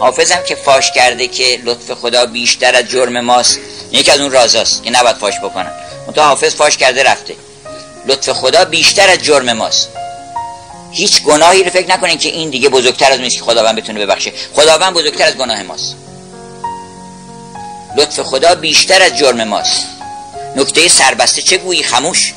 حافظم که فاش کرده که لطف خدا بیشتر از جرم ماست یکی از اون رازاست که نباید فاش بکنن منتها حافظ فاش کرده رفته. لطف خدا بیشتر از جرم ماست. هیچ گناهی رو فکر نکنین که این دیگه بزرگتر از نیست که خداوند بتونه ببخشه. خداوند بزرگتر از گناه ماست. لطف خدا بیشتر از جرم ماست. نکته سربسته چه گویی؟ خموش